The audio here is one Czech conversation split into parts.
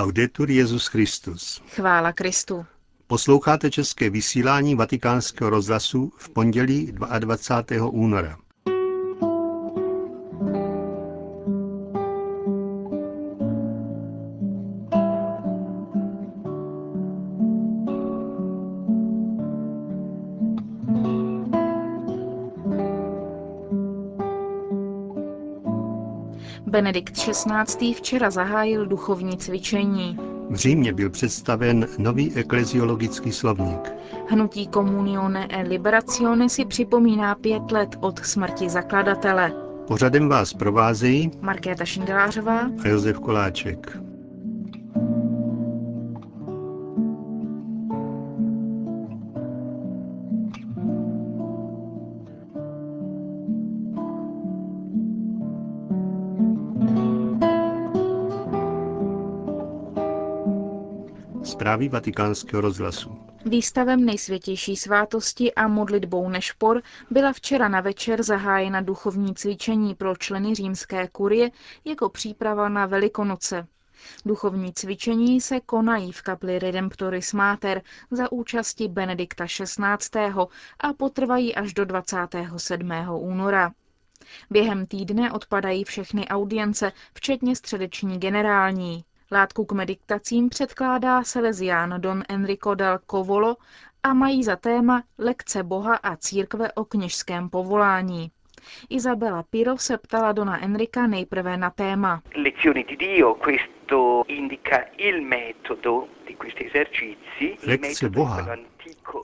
Laudetur Jezus Christus. Chvála Kristu. Posloucháte české vysílání Vatikánského rozhlasu v pondělí 22. února. Benedikt XVI. včera zahájil duchovní cvičení. V Římě byl představen nový ekleziologický slovník. Hnutí Comunione e Liberazione si připomíná pět let od smrti zakladatele. Pořadem vás provázejí Markéta Šindelářová a Josef Koláček. Zprávy vatikánského rozhlasu. Výstavem nejsvětější svátosti a modlitbou Nešpor byla včera na večer zahájena duchovní cvičení pro členy římské kurie jako příprava na Velikonoce. Duchovní cvičení se konají v kapli Redemptoris Mater za účasti Benedikta XVI. a potrvají až do 27. února. Během týdne odpadají všechny audience, včetně středeční generální. Látku k meditacím předkládá Salesián Don Enrico del Covolo a mají za téma Lekce Boha a církve o kněžském povolání. Isabela Piro se ptala Dona Enrika nejprve na téma. Lekce Boha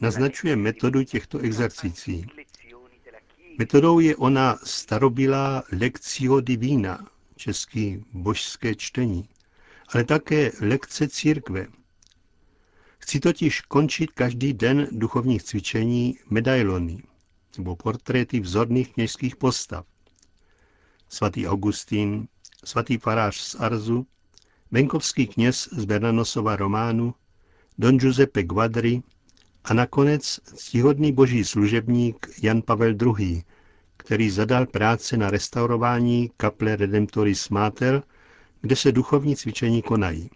naznačuje metodu těchto exercicí. Metodou je ona starobilá Lectio Divina, český božské čtení ale také lekce církve. Chci totiž končit každý den duchovních cvičení medailony, nebo portréty vzorných kněžských postav. Svatý Augustín, svatý farář z Arzu, venkovský kněz z Bernanosova Románu, Don Giuseppe Guadri a nakonec ctihodný boží služebník Jan Pavel II., který zadal práce na restaurování kaple Redemptoris Mater kde se duchovní cvičení konají.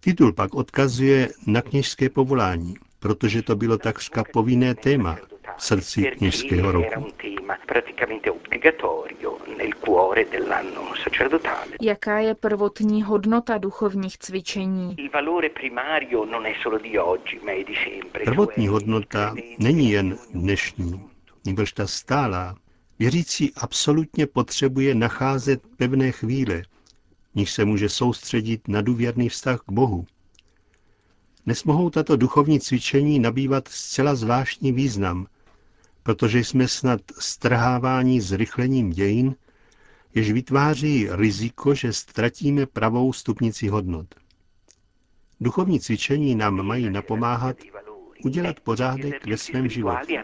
Titul pak odkazuje na kněžské povolání, protože to bylo takřka povinné téma v srdci kněžského roku. Jaká je prvotní hodnota duchovních cvičení? Prvotní hodnota není jen dnešní, nebož ta stálá, Věřící absolutně potřebuje nacházet pevné chvíle, níž se může soustředit na důvěrný vztah k Bohu. Nesmohou tato duchovní cvičení nabývat zcela zvláštní význam, protože jsme snad strhávání zrychlením dějin, jež vytváří riziko, že ztratíme pravou stupnici hodnot. Duchovní cvičení nám mají napomáhat udělat pořádek ve svém životě.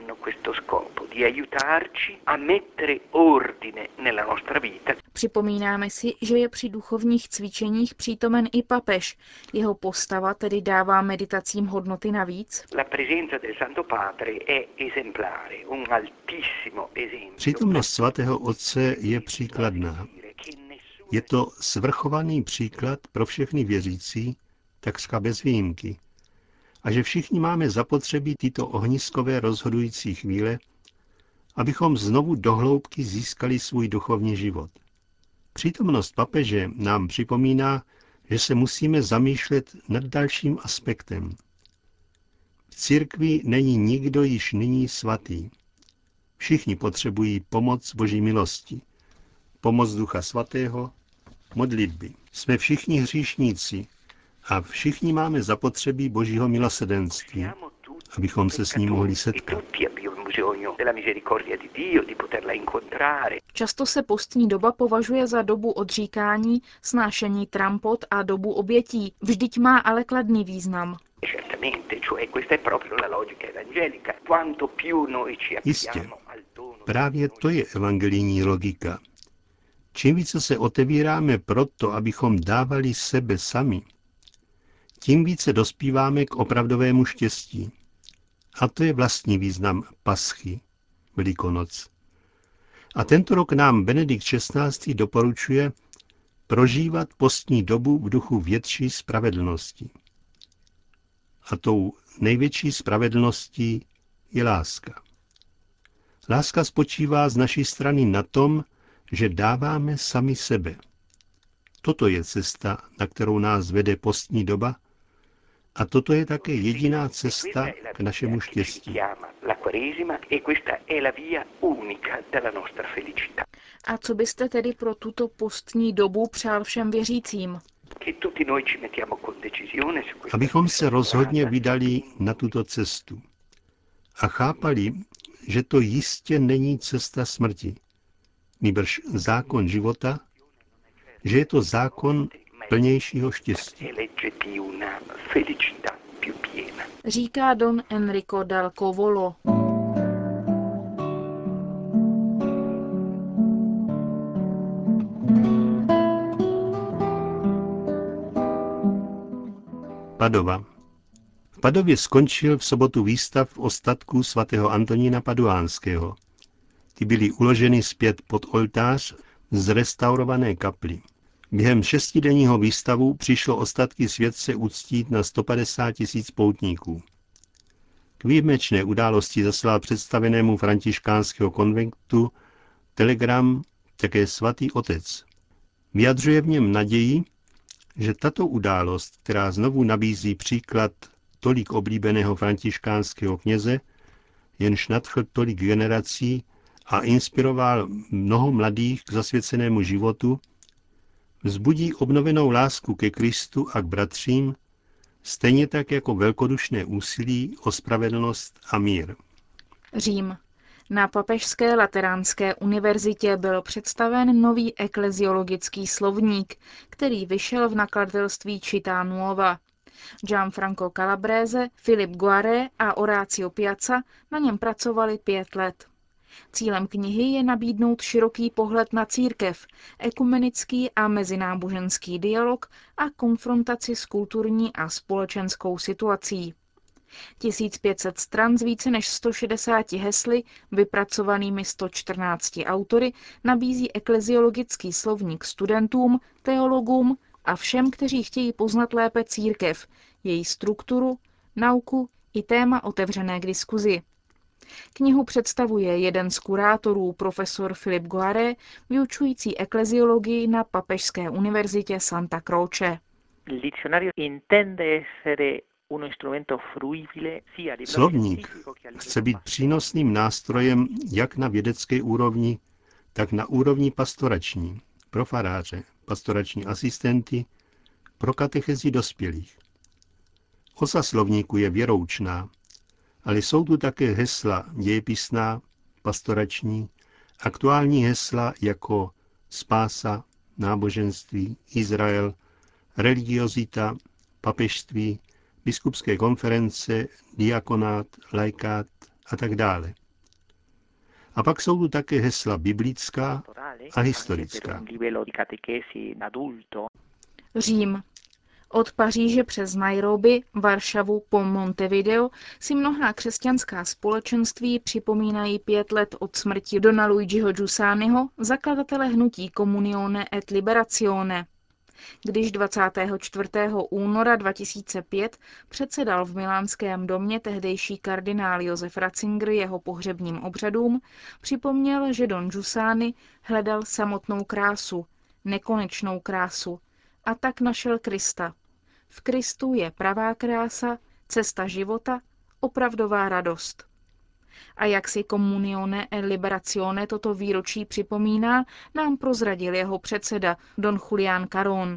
Připomínáme si, že je při duchovních cvičeních přítomen i papež. Jeho postava tedy dává meditacím hodnoty navíc? Přítomnost svatého otce je příkladná. Je to svrchovaný příklad pro všechny věřící, takřka bez výjimky a že všichni máme zapotřebí tyto ohniskové rozhodující chvíle, abychom znovu dohloubky získali svůj duchovní život. Přítomnost papeže nám připomíná, že se musíme zamýšlet nad dalším aspektem. V církvi není nikdo již nyní svatý. Všichni potřebují pomoc Boží milosti, pomoc Ducha Svatého, modlitby. Jsme všichni hříšníci a všichni máme zapotřebí Božího milosedenství, abychom se s ním mohli setkat. Často se postní doba považuje za dobu odříkání, snášení trampot a dobu obětí. Vždyť má ale kladný význam. Jistě, právě to je evangelijní logika. Čím více se otevíráme proto, abychom dávali sebe sami, tím více dospíváme k opravdovému štěstí. A to je vlastní význam paschy, Velikonoc. A tento rok nám Benedikt XVI. doporučuje, prožívat postní dobu v duchu větší spravedlnosti. A tou největší spravedlností je láska. Láska spočívá z naší strany na tom, že dáváme sami sebe. Toto je cesta, na kterou nás vede postní doba, a toto je také jediná cesta k našemu štěstí. A co byste tedy pro tuto postní dobu přál všem věřícím? Abychom se rozhodně vydali na tuto cestu a chápali, že to jistě není cesta smrti, nýbrž zákon života, že je to zákon plnějšího štěstí. Říká don Enrico dal Covolo. Padova. V Padově skončil v sobotu výstav ostatků svatého Antonína Paduánského. Ty byly uloženy zpět pod oltář z restaurované kaply. Během šestidenního výstavu přišlo ostatky světce uctít na 150 tisíc poutníků. K výjimečné události zaslal představenému františkánského konventu telegram také svatý otec. Vyjadřuje v něm naději, že tato událost, která znovu nabízí příklad tolik oblíbeného františkánského kněze, jenž nadchl tolik generací a inspiroval mnoho mladých k zasvěcenému životu, vzbudí obnovenou lásku ke Kristu a k bratřím, stejně tak jako velkodušné úsilí o spravedlnost a mír. Řím. Na Papežské lateránské univerzitě byl představen nový ekleziologický slovník, který vyšel v nakladatelství Čitá Nuova. Gianfranco Calabrese, Filip Guare a Horacio Piazza na něm pracovali pět let. Cílem knihy je nabídnout široký pohled na církev, ekumenický a mezináboženský dialog a konfrontaci s kulturní a společenskou situací. 1500 stran z více než 160 hesly, vypracovanými 114 autory, nabízí ekleziologický slovník studentům, teologům a všem, kteří chtějí poznat lépe církev, její strukturu, nauku i téma otevřené k diskuzi. Knihu představuje jeden z kurátorů, profesor Filip Guare, vyučující ekleziologii na Papežské univerzitě Santa Croce. Slovník chce být přínosným nástrojem jak na vědecké úrovni, tak na úrovni pastorační, pro faráře, pastorační asistenty, pro katechezi dospělých. Osa slovníku je věroučná, ale jsou tu také hesla dějepisná, pastorační, aktuální hesla jako spása, náboženství, Izrael, religiozita, papežství, biskupské konference, diakonát, lajkát a tak dále. A pak jsou tu také hesla biblická a historická. Řím. Od Paříže přes Nairobi, Varšavu po Montevideo si mnohá křesťanská společenství připomínají pět let od smrti Dona Luigiho Giussaniho, zakladatele hnutí Comunione et Liberazione. Když 24. února 2005 předsedal v milánském domě tehdejší kardinál Josef Ratzinger jeho pohřebním obřadům, připomněl, že Don Giussani hledal samotnou krásu, nekonečnou krásu, a tak našel Krista. V Kristu je pravá krása, cesta života, opravdová radost. A jak si Comunione e Liberazione toto výročí připomíná, nám prozradil jeho předseda Don Julián Caron.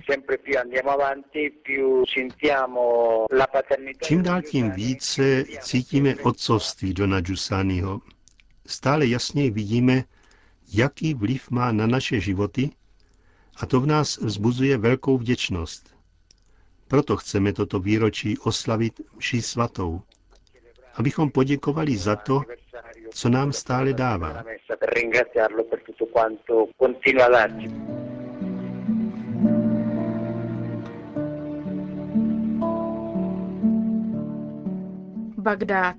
Čím dál tím více cítíme otcovství Dona Giussaniho. Stále jasněji vidíme, jaký vliv má na naše životy a to v nás vzbuzuje velkou vděčnost. Proto chceme toto výročí oslavit vší svatou, abychom poděkovali za to, co nám stále dává. Bagdád.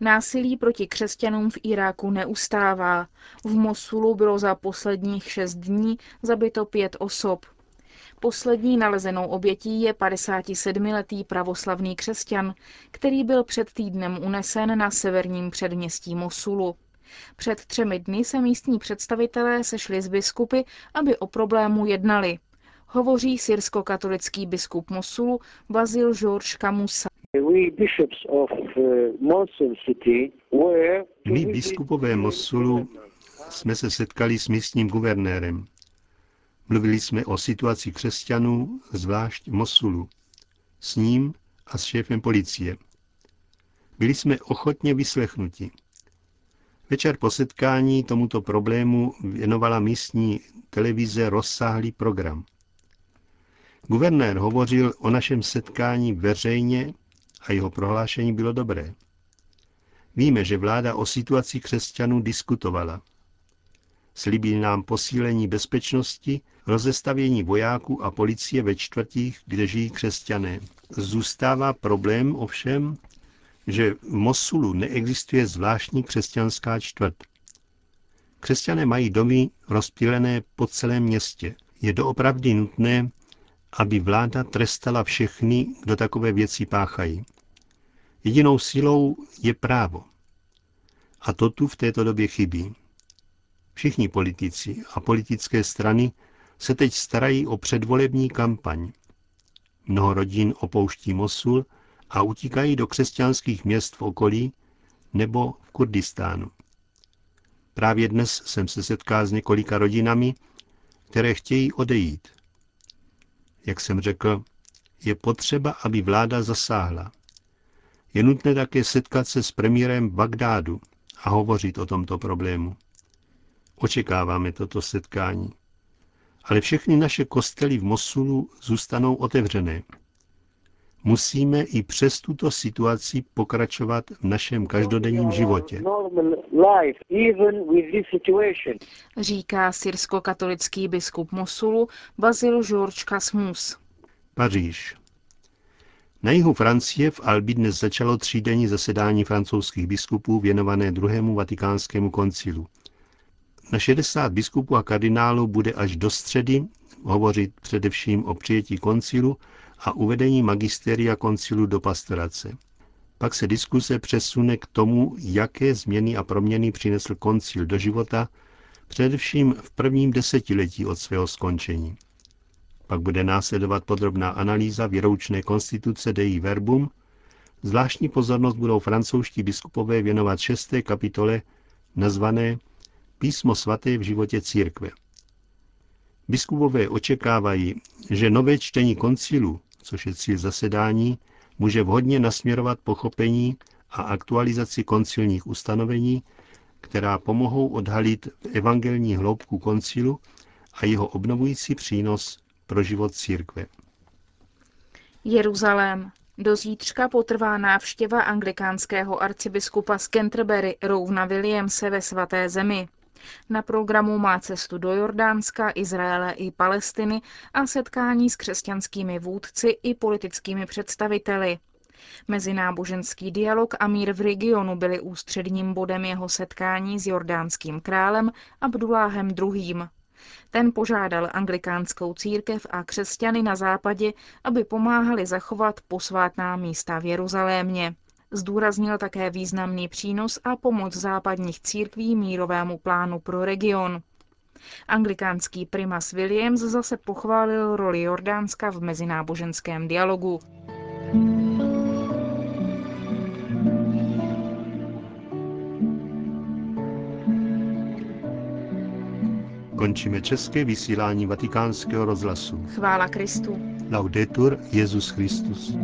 Násilí proti křesťanům v Iráku neustává. V Mosulu bylo za posledních šest dní zabito pět osob. Poslední nalezenou obětí je 57-letý pravoslavný křesťan, který byl před týdnem unesen na severním předměstí Mosulu. Před třemi dny se místní představitelé sešli z biskupy, aby o problému jednali. Hovoří syrsko-katolický biskup Mosulu Bazil George Kamusa. My biskupové Mosulu jsme se setkali s místním guvernérem. Mluvili jsme o situaci křesťanů, zvlášť Mosulu, s ním a s šéfem policie. Byli jsme ochotně vyslechnuti. Večer po setkání tomuto problému věnovala místní televize rozsáhlý program. Guvernér hovořil o našem setkání veřejně a jeho prohlášení bylo dobré. Víme, že vláda o situaci křesťanů diskutovala. Slíbí nám posílení bezpečnosti, rozestavění vojáků a policie ve čtvrtích, kde žijí křesťané. Zůstává problém ovšem, že v Mosulu neexistuje zvláštní křesťanská čtvrt. Křesťané mají domy rozptýlené po celém městě. Je doopravdy nutné, aby vláda trestala všechny, kdo takové věci páchají. Jedinou silou je právo. A to tu v této době chybí. Všichni politici a politické strany se teď starají o předvolební kampaň. Mnoho rodin opouští Mosul a utíkají do křesťanských měst v okolí nebo v Kurdistánu. Právě dnes jsem se setkal s několika rodinami, které chtějí odejít. Jak jsem řekl, je potřeba, aby vláda zasáhla. Je nutné také setkat se s premiérem Bagdádu a hovořit o tomto problému. Očekáváme toto setkání. Ale všechny naše kostely v Mosulu zůstanou otevřené. Musíme i přes tuto situaci pokračovat v našem každodenním životě. Říká syrsko-katolický biskup Mosulu Basil George Kasmus. Paříž. Na jihu Francie v Albi dnes začalo třídenní zasedání francouzských biskupů věnované druhému vatikánskému koncilu. Na 60 biskupů a kardinálů bude až do středy hovořit především o přijetí koncilu a uvedení magisteria koncilu do pastorace. Pak se diskuse přesune k tomu, jaké změny a proměny přinesl koncil do života, především v prvním desetiletí od svého skončení. Pak bude následovat podrobná analýza věroučné konstituce Dei Verbum. Zvláštní pozornost budou francouzští biskupové věnovat šesté kapitole nazvané Písmo svaté v životě církve. Biskupové očekávají, že nové čtení koncilu, což je cíl zasedání, může vhodně nasměrovat pochopení a aktualizaci koncilních ustanovení, která pomohou odhalit evangelní hloubku koncilu a jeho obnovující přínos pro život církve. Jeruzalém. Do zítřka potrvá návštěva anglikánského arcibiskupa z Canterbury Rouvna Williamse ve svaté zemi. Na programu má cestu do Jordánska, Izraele i Palestiny a setkání s křesťanskými vůdci i politickými představiteli. Mezináboženský dialog a mír v regionu byly ústředním bodem jeho setkání s jordánským králem Abduláhem II. Ten požádal anglikánskou církev a křesťany na západě, aby pomáhali zachovat posvátná místa v Jeruzalémě. Zdůraznil také významný přínos a pomoc západních církví mírovému plánu pro region. Anglikánský primas Williams zase pochválil roli Jordánska v mezináboženském dialogu. Končíme české vysílání vatikánského rozhlasu. Chvála Kristu. Laudetur Jezus Christus.